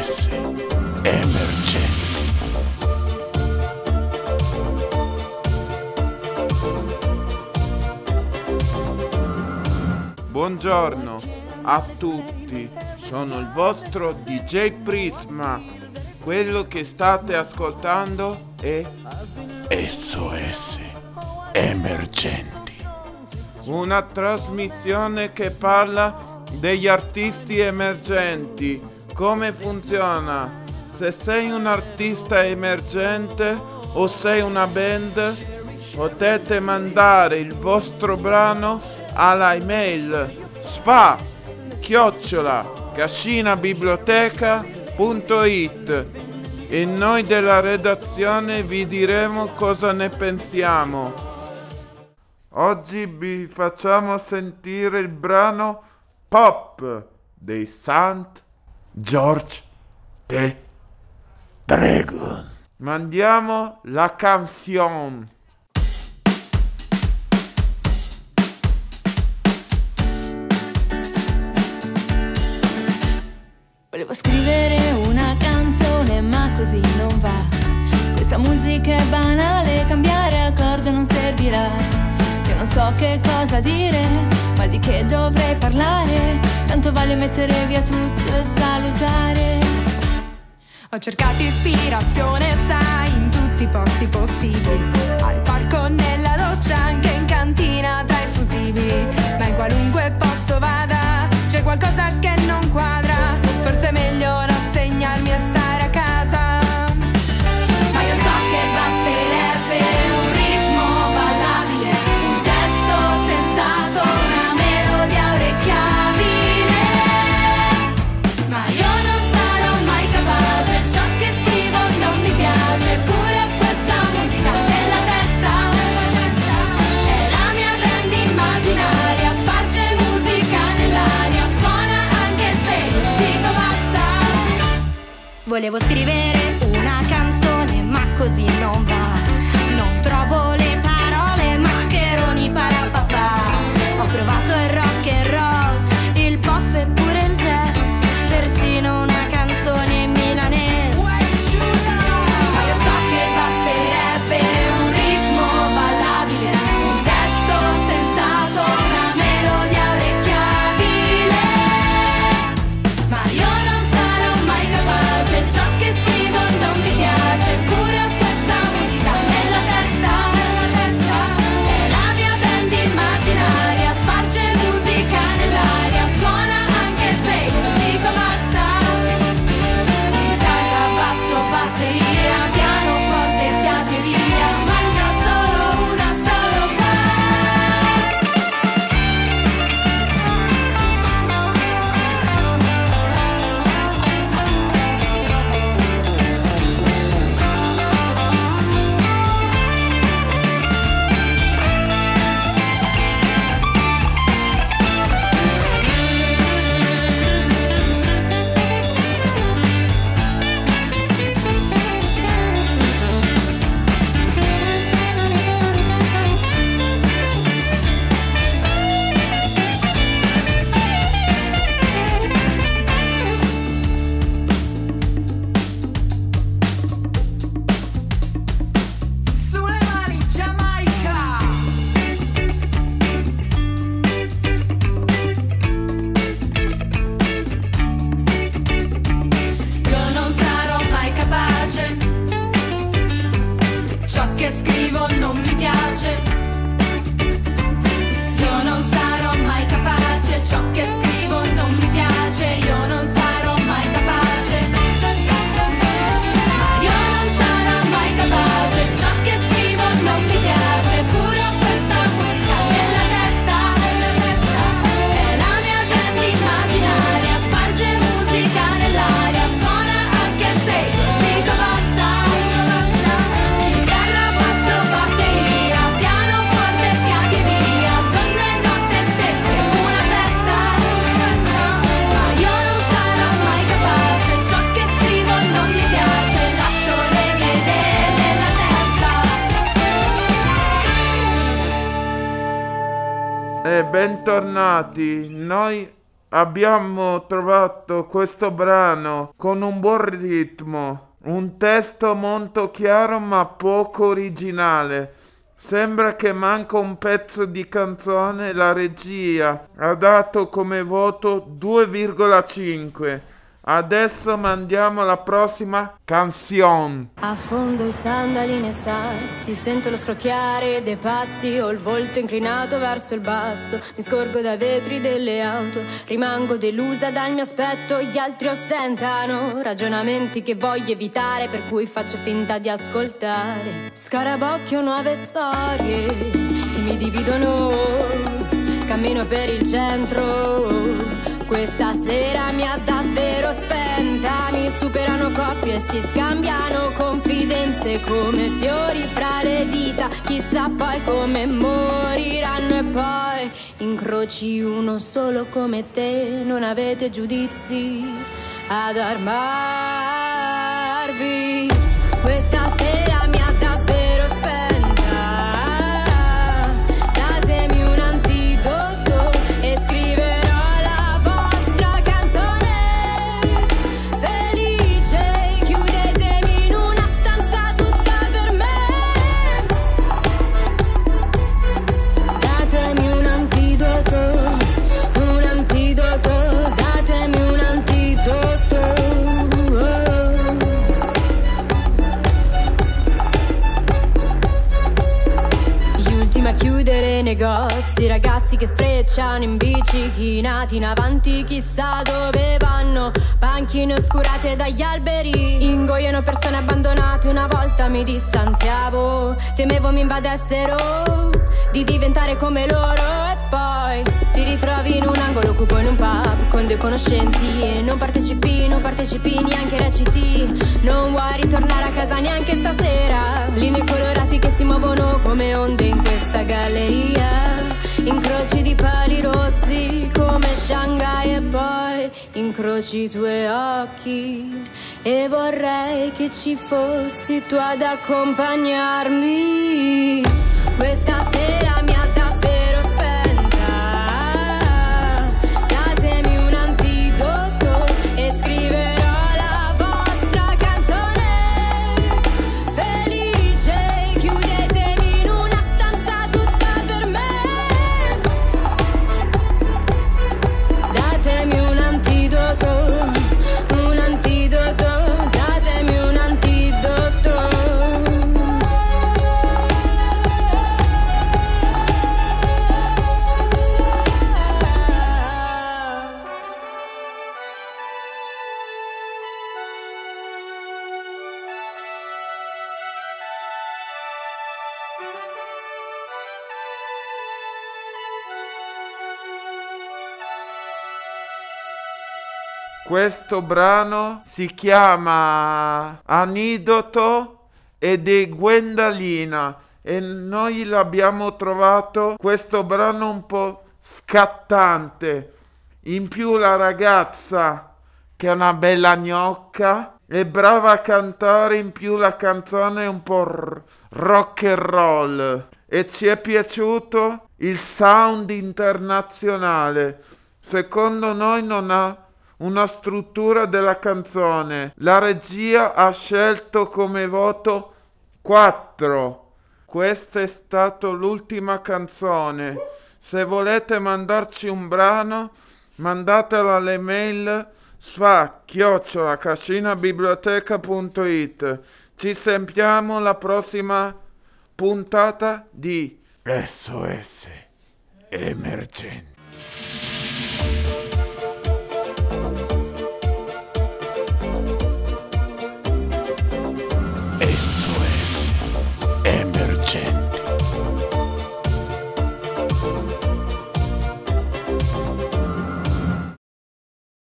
SOS Emergenti. Buongiorno a tutti, sono il vostro DJ Prisma. Quello che state ascoltando è SOS Emergenti. una trasmissione che parla degli artisti emergenti. Come funziona? Se sei un artista emergente o sei una band, potete mandare il vostro brano alla email sfa chiocciola cascinabiblioteca.it e noi della redazione vi diremo cosa ne pensiamo. Oggi vi facciamo sentire il brano Pop dei Sant George The Dragon. Mandiamo la canzone. Volevo scrivere una canzone ma così non va Questa musica è banale, cambiare accordo non servirà Io non so che cosa dire, ma di che dovrei parlare? Tanto vale mettere via tutto e salutare. Ho cercato ispirazione, sai, in tutti i posti possibili. Al parco, nella doccia, anche in cantina tra i fusibili Ma in qualunque Volevo scrivere una scrivo non mi piace. Bentornati, noi abbiamo trovato questo brano con un buon ritmo, un testo molto chiaro ma poco originale. Sembra che manca un pezzo di canzone, la regia ha dato come voto 2,5. Adesso mandiamo la prossima canzone. Affondo i sandali nei sassi, sento lo scrocchiare dei passi, ho il volto inclinato verso il basso, mi scorgo dai vetri delle auto, rimango delusa dal mio aspetto, gli altri ostentano ragionamenti che voglio evitare, per cui faccio finta di ascoltare. Scarabocchio nuove storie che mi dividono, cammino per il centro. Questa sera mi ha davvero spenta, mi superano coppie e si scambiano confidenze come fiori fra le dita, chissà poi come moriranno e poi incroci uno solo come te, non avete giudizi ad armarvi. Questa sera ragazzi che sfrecciano in bici, chinati in avanti, chissà dove vanno. Panchine oscurate dagli alberi, ingoiano persone abbandonate. Una volta mi distanziavo, temevo mi invadessero di diventare come loro e poi ti ritrovi in un angolo cupo in un pub con due conoscenti e non partecipi, non partecipi neanche reciti. Non vuoi ritornare a casa neanche stasera. Linee colorati che si muovono come onde in questa galleria. Incroci di pali rossi come Shanghai e poi incroci i tuoi occhi e vorrei che ci fossi tu ad accompagnarmi. Questa sera mi Questo brano si chiama Anidoto ed è Gwendalina e noi l'abbiamo trovato questo brano un po' scattante. In più la ragazza che è una bella gnocca è brava a cantare, in più la canzone è un po' r- rock and roll e ci è piaciuto il sound internazionale. Secondo noi non ha una struttura della canzone. La regia ha scelto come voto 4. Questa è stata l'ultima canzone. Se volete mandarci un brano, mandatelo alle mail sfa chiocciola cascinabiblioteca.it. Ci sentiamo la prossima puntata di SOS emergenti.